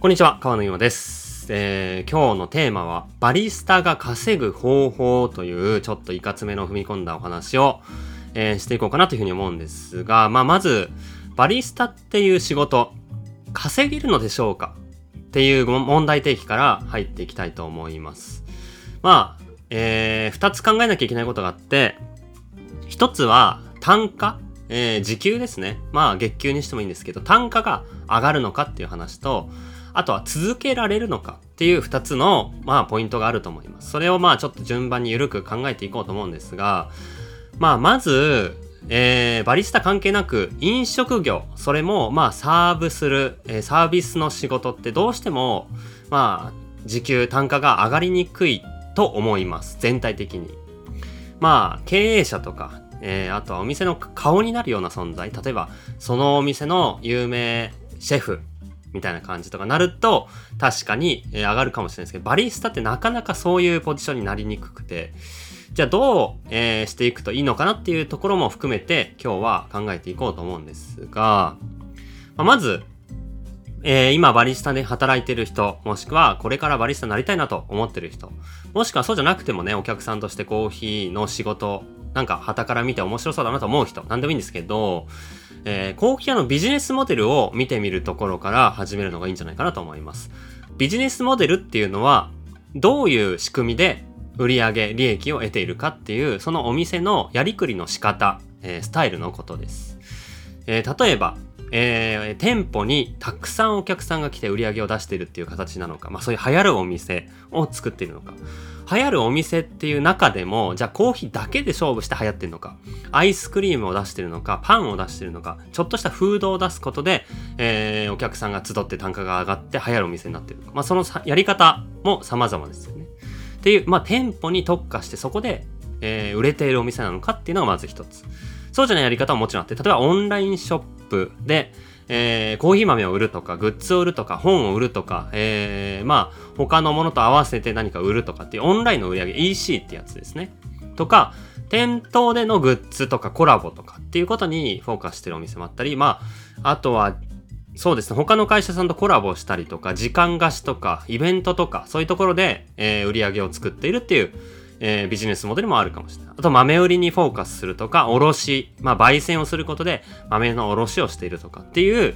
こんにちは、川野ゆまです。えー今日のテーマは、バリスタが稼ぐ方法という、ちょっといかつめの踏み込んだお話を、えーしていこうかなというふうに思うんですが、まあ、まず、バリスタっていう仕事、稼げるのでしょうか？っていう問題提起から入っていきたいと思います。まあ、えー二つ考えなきゃいけないことがあって、一つは単価、えー時給ですね。まあ月給にしてもいいんですけど、単価が上がるのかっていう話と、あとは続けられるのかっていう二つの、まあポイントがあると思います。それをまあちょっと順番に緩く考えていこうと思うんですが、まあまず、えーバリスタ関係なく飲食業、それもまあサーブする、えーサービスの仕事ってどうしても、まあ時給単価が上がりにくいと思います。全体的に。まあ、経営者とか、えーあとはお店の顔になるような存在。例えば、そのお店の有名シェフみたいな感じとかなると、確かに、上がるかもしれないですけど、バリスタってなかなかそういうポジションになりにくくて、じゃあどう、えしていくといいのかなっていうところも含めて、今日は考えていこうと思うんですが、ままず、え今バリスタで働いてる人、もしくはこれからバリスタになりたいなと思ってる人、もしくはそうじゃなくてもね、お客さんとしてコーヒーの仕事、なんか旗から見て面白そうだなと思う人、なんでもいいんですけど、えーコーヒー屋のビジネスモデルを見てみるところから始めるのがいいんじゃないかなと思います。ビジネスモデルっていうのは、どういう仕組みで売上利益を得ているかっていう、そのお店のやりくりの仕方、えースタイルのことです。えー例えば、えー店舗にたくさんお客さんが来て売り上げを出しているっていう形なのか、まあそういう流行るお店を作っているのか、流行るお店っていう中でも、じゃあコーヒーだけで勝負して流行ってるのか、アイスクリームを出してるのか、パンを出してるのか、ちょっとしたフードを出すことで、えーお客さんが集って単価が上がって流行るお店になってるのか、まあそのやり方も様々ですよね。っていう、まあ店舗に特化してそこで、えー売れているお店なのかっていうのがまず一つ。そうじゃないやり方ももちろんあって、例えばオンラインショップで、えーコーヒー豆を売るとか、グッズを売るとか、本を売るとか、えーまあ、他のものと合わせて何か売るとかっていうオンラインの売り上げ、EC ってやつですね。とか、店頭でのグッズとかコラボとかっていうことにフォーカスしてるお店もあったり、まあ、あとは、そうですね、他の会社さんとコラボしたりとか、時間貸しとか、イベントとか、そういうところで、えー売り上げを作っているっていう、えービジネスモデルもあるかもしれない。あと、豆売りにフォーカスするとか、卸、まあ、焙煎をすることで、豆の卸をしているとかっていう、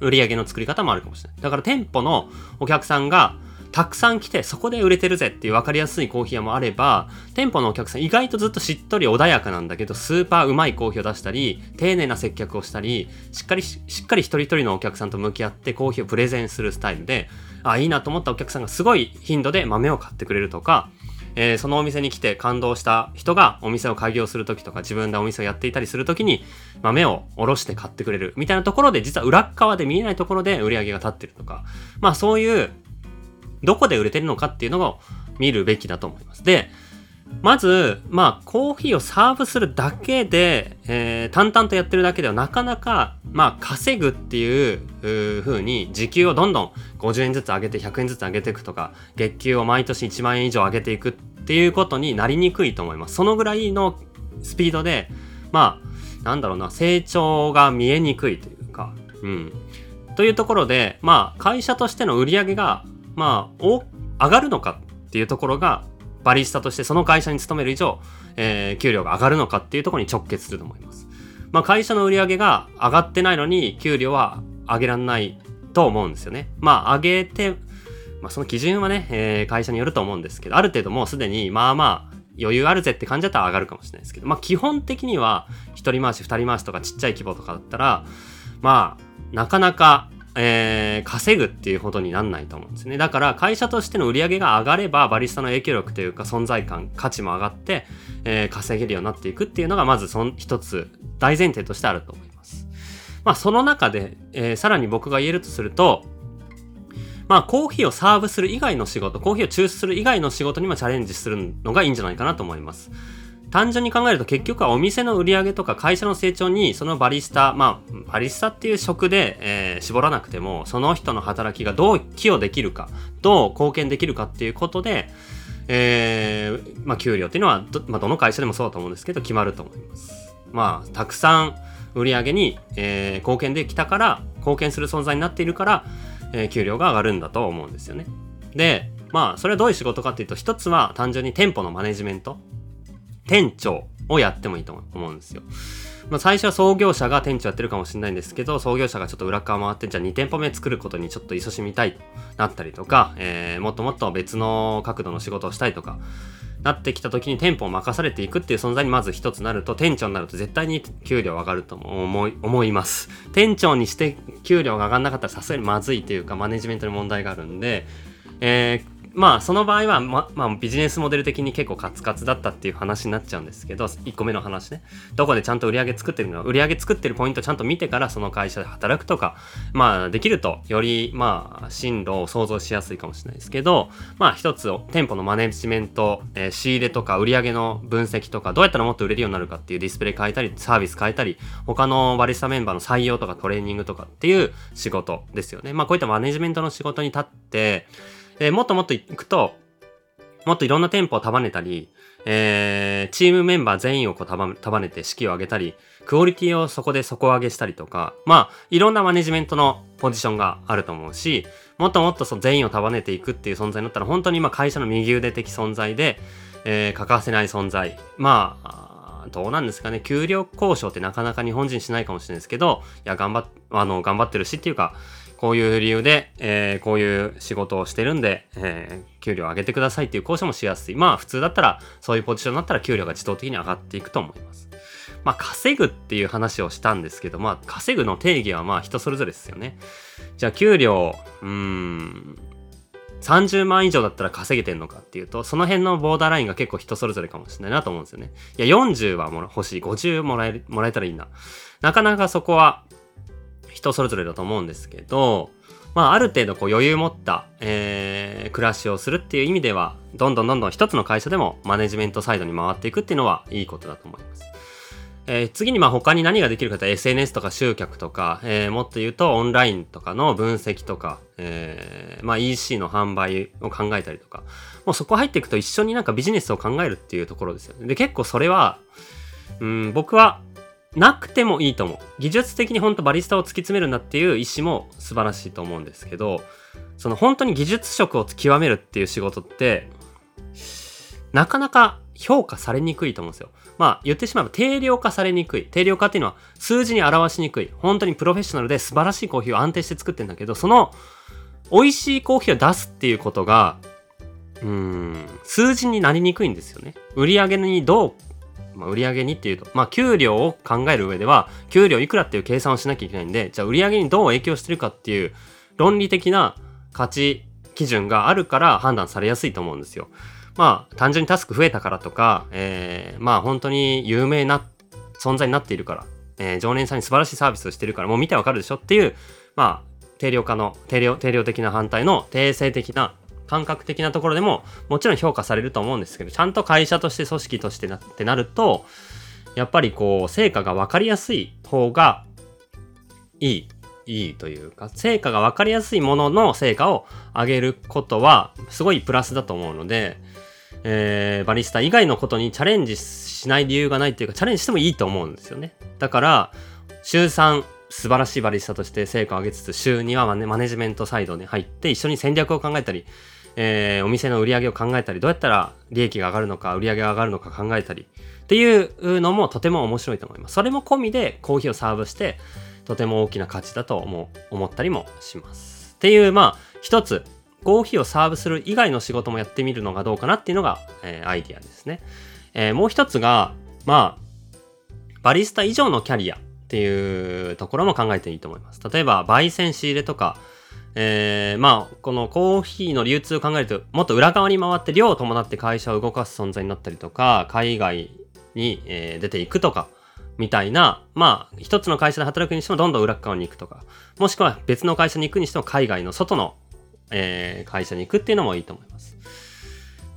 売り上げの作り方もあるかもしれない。だから店舗のお客さんがたくさん来てそこで売れてるぜっていう分かりやすいコーヒー屋もあれば、店舗のお客さん意外とずっとしっとり穏やかなんだけど、スーパーうまいコーヒーを出したり、丁寧な接客をしたり、しっかりししっかり一人一人のお客さんと向き合ってコーヒーをプレゼンするスタイルで、あ、いいなと思ったお客さんがすごい頻度で豆を買ってくれるとか、えーそのお店に来て感動した人がお店を開業する時とか自分でお店をやっていたりするときに目を下ろして買ってくれるみたいなところで実は裏側で見えないところで売り上げが立ってるとかまあそういうどこで売れてるのかっていうのを見るべきだと思います。でまず、まあ、コーヒーをサーブするだけで、えー淡々とやってるだけではなかなか、まあ、稼ぐっていうう風に時給をどんどん50円ずつ上げて100円ずつ上げていくとか、月給を毎年1万円以上上げていくっていうことになりにくいと思います。そのぐらいのスピードで、まあ、なんだろうな、成長が見えにくいというか、うん。というところで、まあ、会社としての売り上げが、まあ、お上がるのかっていうところが、バリスタとしてその会社に勤める以上、えー給料が上がるのかっていうところに直結すると思います。まあ、会社の売り上げが上がってないのに、給料は上げられないと思うんですよね。まあ、上げて、まあ、その基準はね、えー会社によると思うんですけど、ある程度もうすでに、まあまあ、余裕あるぜって感じだったら上がるかもしれないですけど、まあ、基本的には、一人回し、二人回しとかちっちゃい規模とかだったら、まあ、なかなか、えー稼ぐっていうことになんないと思うんですね。だから会社としての売り上げが上がればバリスタの影響力というか存在感、価値も上がって、えー稼げるようになっていくっていうのがまずその一つ大前提としてあると思います。まあその中で、えーさらに僕が言えるとすると、まあコーヒーをサーブする以外の仕事、コーヒーを抽出する以外の仕事にもチャレンジするのがいいんじゃないかなと思います。単純に考えると結局はお店の売り上げとか会社の成長にそのバリスタ、まあ、バリスタっていう職で、えー絞らなくても、その人の働きがどう寄与できるか、どう貢献できるかっていうことで、えーまあ、給料っていうのはど、まあ、どの会社でもそうだと思うんですけど、決まると思います。まあ、たくさん売り上げに、えー貢献できたから、貢献する存在になっているから、えー、給料が上がるんだと思うんですよね。で、まあ、それはどういう仕事かっていうと、一つは単純に店舗のマネジメント。店長をやってもいいと思うんですよ。まあ、最初は創業者が店長やってるかもしれないんですけど、創業者がちょっと裏側回って、じゃあ2店舗目作ることにちょっと勤しみたいとなったりとか、えー、もっともっと別の角度の仕事をしたいとか、なってきた時に店舗を任されていくっていう存在にまず一つなると、店長になると絶対に給料上がると思い、思います。店長にして給料が上がんなかったらさすがにまずいというか、マネジメントに問題があるんで、えー、まあその場合は、ま、まあビジネスモデル的に結構カツカツだったっていう話になっちゃうんですけど、1個目の話ね。どこでちゃんと売り上げ作ってるの売り上げ作ってるポイントちゃんと見てからその会社で働くとか、まあできるとよりまあ進路を想像しやすいかもしれないですけど、まあ一つを店舗のマネジメント、えー、仕入れとか売り上げの分析とか、どうやったらもっと売れるようになるかっていうディスプレイ変えたり、サービス変えたり、他のバリスタメンバーの採用とかトレーニングとかっていう仕事ですよね。まあこういったマネジメントの仕事に立って、えー、もっともっといくと、もっといろんな店舗を束ねたり、えー、チームメンバー全員をこう束ねて式を上げたり、クオリティをそこで底上げしたりとか、まあ、いろんなマネジメントのポジションがあると思うし、もっともっとその全員を束ねていくっていう存在になったら、本当にまあ会社の右腕的存在で、えー、欠かせない存在。まあ、どうなんですかね。給料交渉ってなかなか日本人しないかもしれないですけど、いや、頑張っ、あの、頑張ってるしっていうか、こういう理由で、えー、こういう仕事をしてるんで、えー、給料上げてくださいっていう交渉もしやすい。まあ普通だったら、そういうポジションになったら給料が自動的に上がっていくと思います。まあ稼ぐっていう話をしたんですけど、まあ稼ぐの定義はまあ人それぞれですよね。じゃあ給料、うーん、30万以上だったら稼げてんのかっていうと、その辺のボーダーラインが結構人それぞれかもしれないなと思うんですよね。いや、40はも欲しい。50もらえ、もらえたらいいな。なかなかそこは人それぞれだと思うんですけど、まあ、ある程度こう余裕持った、えー、暮らしをするっていう意味では、どんどんどんどん一つの会社でもマネジメントサイドに回っていくっていうのはいいことだと思います。えー、次にまあ他に何ができるかと SNS とか集客とか、えー、もっと言うとオンラインとかの分析とか、えー、まあ EC の販売を考えたりとか、もうそこ入っていくと一緒になんかビジネスを考えるっていうところですよね。で、結構それは、うん、僕はなくてもいいと思う。技術的に本当バリスタを突き詰めるんだっていう意思も素晴らしいと思うんですけど、その本当に技術職を極めるっていう仕事って、なかなか評価されにくいと思うんですよ。まあ言ってしまえば定量化されにくい。定量化っていうのは数字に表しにくい。本当にプロフェッショナルで素晴らしいコーヒーを安定して作ってんだけど、その美味しいコーヒーを出すっていうことが、うーん、数字になりにくいんですよね。売り上げにどうまあ、売上にっていうと、まあ、給料を考える上では、給料いくらっていう計算をしなきゃいけないんで、じゃあ売上にどう影響してるかっていう論理的な価値基準があるから判断されやすいと思うんですよ。まあ、単純にタスク増えたからとか、えー、まあ本当に有名な存在になっているから、えー、常連さんに素晴らしいサービスをしてるから、もう見てわかるでしょっていう、まあ、定量化の、定量、定量的な反対の定性的な感覚的なところでももちろん評価されると思うんですけどちゃんと会社として組織としてなってなるとやっぱりこう成果が分かりやすい方がいいいいというか成果が分かりやすいものの成果を上げることはすごいプラスだと思うので、えー、バリスタ以外のことにチャレンジしない理由がないっていうかチャレンジしてもいいと思うんですよね。だから週3素晴らしいバリスタとして成果を上げつつ週2はマネジメントサイドに入って一緒に戦略を考えたりえー、お店の売り上げを考えたり、どうやったら利益が上がるのか、売り上げが上がるのか考えたり、っていうのもとても面白いと思います。それも込みでコーヒーをサーブして、とても大きな価値だと思思ったりもします。っていう、まあ、一つ、コーヒーをサーブする以外の仕事もやってみるのがどうかなっていうのが、えー、アイディアですね。えー、もう一つが、まあ、バリスタ以上のキャリアっていうところも考えていいと思います。例えば、焙煎仕入れとか、えー、まあ、このコーヒーの流通を考えると、もっと裏側に回って量を伴って会社を動かす存在になったりとか、海外に、えー、出ていくとか、みたいな、まあ、一つの会社で働くにしてもどんどん裏側に行くとか、もしくは別の会社に行くにしても海外の外の、えー、会社に行くっていうのもいいと思います。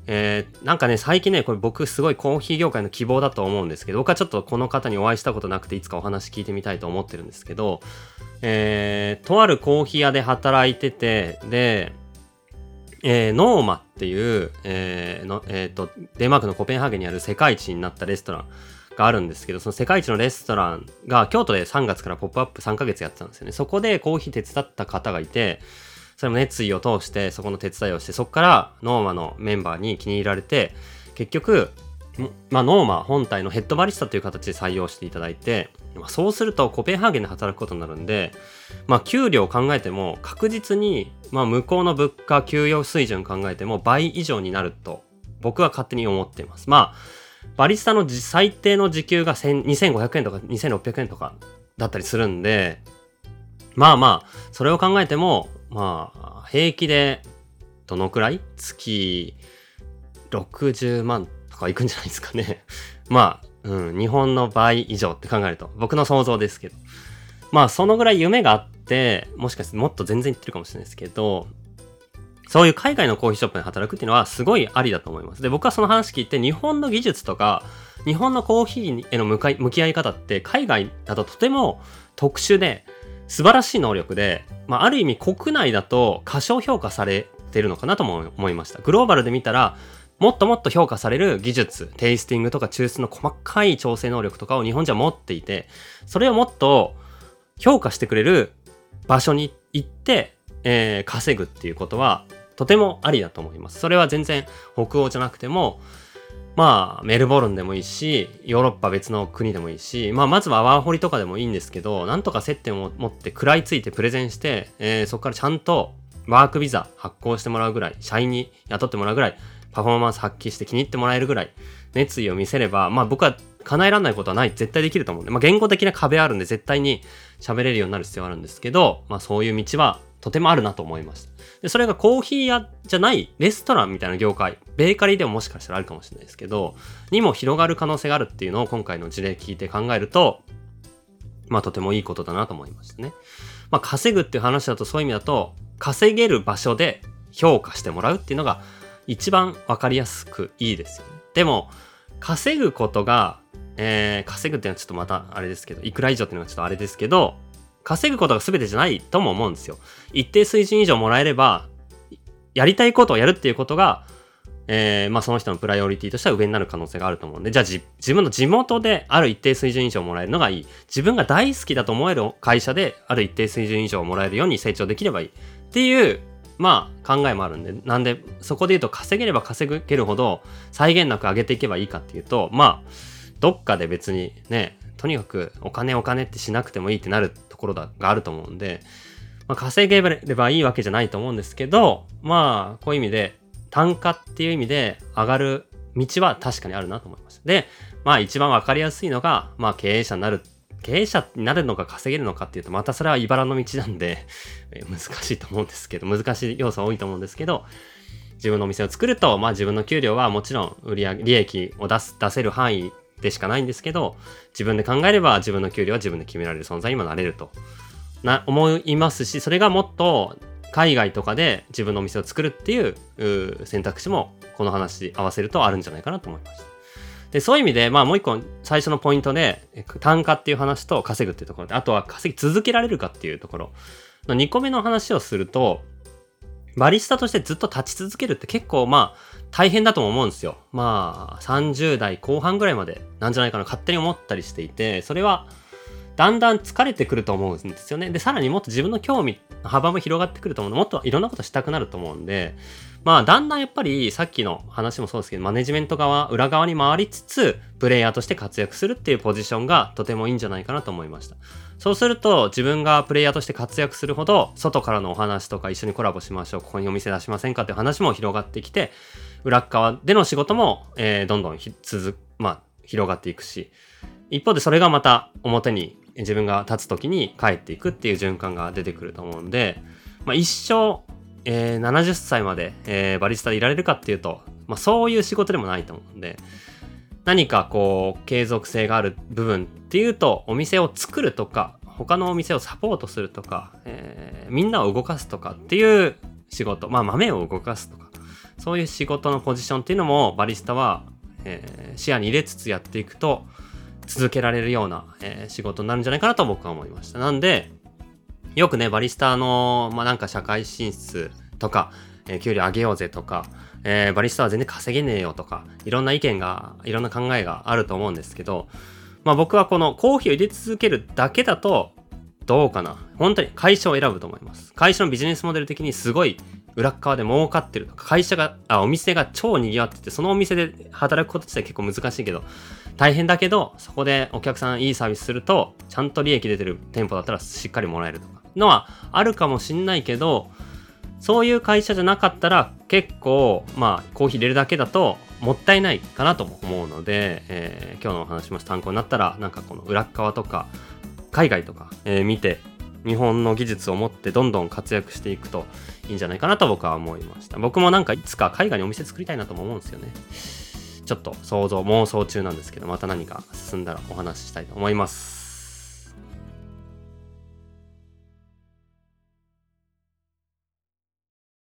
えー、なんかね、最近ね、これ僕すごいコーヒー業界の希望だと思うんですけど、僕はちょっとこの方にお会いしたことなくて、いつかお話聞いてみたいと思ってるんですけど、えー、とあるコーヒー屋で働いてて、で、えー、ノーマっていう、えーのえーと、デンマークのコペンハーゲンにある世界一になったレストランがあるんですけど、その世界一のレストランが京都で3月からポップアップ3ヶ月やってたんですよね。そこでコーヒー手伝った方がいて、それも熱意を通してそこの手伝いをしてそこからノーマのメンバーに気に入られて結局まあ、ノーマ本体のヘッドバリスタという形で採用していただいて、まあ、そうするとコペンハーゲンで働くことになるんで、まあ、給料を考えても確実に、まあ、向こうの物価給与水準考えても倍以上になると僕は勝手に思っています。まあバリスタの最低の時給が2500円とか2600円とかだったりするんでまあまあそれを考えてもまあ平気でどのくらい月60万とかいくんじゃないですかね。まあ、うん、日本の倍以上って考えると、僕の想像ですけど。まあ、そのぐらい夢があって、もしかしてもっと全然いってるかもしれないですけど、そういう海外のコーヒーショップで働くっていうのはすごいありだと思います。で、僕はその話聞いて、日本の技術とか、日本のコーヒーへの向かい向き合い方って海外だととても特殊で素晴らしい能力で、まあ、ある意味国内だと過小評価されてるのかなとも思いました。グローバルで見たらもっともっと評価される技術、テイスティングとか抽出の細かい調整能力とかを日本人は持っていて、それをもっと評価してくれる場所に行って、えー、稼ぐっていうことはとてもありだと思います。それは全然北欧じゃなくても、まあ、メルボルンでもいいし、ヨーロッパ別の国でもいいし、まあ、まずはワーホリとかでもいいんですけど、なんとか接点を持って食らいついてプレゼンして、えー、そこからちゃんとワークビザ発行してもらうぐらい、社員に雇ってもらうぐらい、パフォーマンス発揮して気に入ってもらえるぐらい熱意を見せれば、まあ僕は叶えられないことはない、絶対できると思うんで、まあ言語的な壁あるんで絶対に喋れるようになる必要あるんですけど、まあそういう道はとてもあるなと思いました。で、それがコーヒー屋じゃないレストランみたいな業界、ベーカリーでももしかしたらあるかもしれないですけど、にも広がる可能性があるっていうのを今回の事例聞いて考えると、まあとてもいいことだなと思いましたね。まあ稼ぐっていう話だとそういう意味だと、稼げる場所で評価してもらうっていうのが一番わかりやすくいいですよね。でも、稼ぐことが、えー、稼ぐっていうのはちょっとまたあれですけど、いくら以上っていうのはちょっとあれですけど、稼ぐことが全てじゃないとも思うんですよ。一定水準以上もらえれば、やりたいことをやるっていうことが、えー、まあその人のプライオリティとしては上になる可能性があると思うんで、じゃあ自分の地元である一定水準以上もらえるのがいい。自分が大好きだと思える会社である一定水準以上もらえるように成長できればいい。っていうまあ考えもあるんで、なんでそこで言うと稼げれば稼げるほど際限なく上げていけばいいかっていうと、まあどっかで別にね、とにかくお金お金ってしなくてもいいってなるころがあると思うんで、まあ、稼げればいいわけじゃないと思うんですけど、まあこういう意味で単価っていう意味で上がる道は確かにあるなと思います。で、まあ一番わかりやすいのが、まあ経営者になる経営者になるのか稼げるのかっていうと、またそれは茨の道なんで難しいと思うんですけど、難しい要素は多いと思うんですけど、自分のお店を作ると、まあ自分の給料はもちろん売り上げ利益を出す、出せる範囲でしかないんですけど、自分で考えれば自分の給料は自分で決められる存在にもなれると。な、思いますし、それがもっと海外とかで自分のお店を作るっていう選択肢もこの話合わせるとあるんじゃないかなと思いました。で、そういう意味で、まあもう一個最初のポイントで、単価っていう話と稼ぐっていうところで、あとは稼ぎ続けられるかっていうところ。の2個目の話をすると、バリスタとしてずっと立ち続けるって結構まあ大変だとも思うんですよ。まあ30代後半ぐらいまでなんじゃないかな勝手に思ったりしていて、それはだんだん疲れてくると思うんですよね。で、さらにもっと自分の興味の幅も広がってくると思うので、もっといろんなことしたくなると思うんで、まあ、だんだんやっぱりさっきの話もそうですけど、マネジメント側、裏側に回りつつ、プレイヤーとして活躍するっていうポジションがとてもいいんじゃないかなと思いました。そうすると、自分がプレイヤーとして活躍するほど、外からのお話とか一緒にコラボしましょう、ここにお店出しませんかっていう話も広がってきて、裏側での仕事も、えー、どんどん続まあ、広がっていくし、一方でそれがまた表に自分が立つ時に帰っていくっていう循環が出てくると思うんで、まあ、一生えー、70歳まで、えー、バリスタでいられるかっていうと、まあ、そういう仕事でもないと思うんで、何かこう、継続性がある部分っていうと、お店を作るとか、他のお店をサポートするとか、えー、みんなを動かすとかっていう仕事、まあ豆を動かすとか、そういう仕事のポジションっていうのもバリスタは、えー、視野に入れつつやっていくと続けられるような、えー、仕事になるんじゃないかなと僕は思いました。なんで、よくね、バリスタの、まあ、なんか社会進出とか、えー、給料上げようぜとか、えー、バリスタは全然稼げねえよとか、いろんな意見が、いろんな考えがあると思うんですけど、まあ僕はこのコーヒーを入れ続けるだけだと、どうかな本当に会社を選ぶと思います。会社のビジネスモデル的にすごい裏側で儲かってるとか、会社が、あ、お店が超賑わってて、そのお店で働くこと自体結構難しいけど、大変だけど、そこでお客さんいいサービスすると、ちゃんと利益出てる店舗だったらしっかりもらえるとか、のはあるかもしんないけど、そういう会社じゃなかったら結構まあコーヒー入れるだけだともったいないかなとも思うので、えー、今日のお話も参考になったらなんかこの裏側とか海外とか、えー、見て日本の技術を持ってどんどん活躍していくといいんじゃないかなと僕は思いました。僕もなんかいつか海外にお店作りたいなとも思うんですよね。ちょっと想像妄想中なんですけどまた何か進んだらお話ししたいと思います。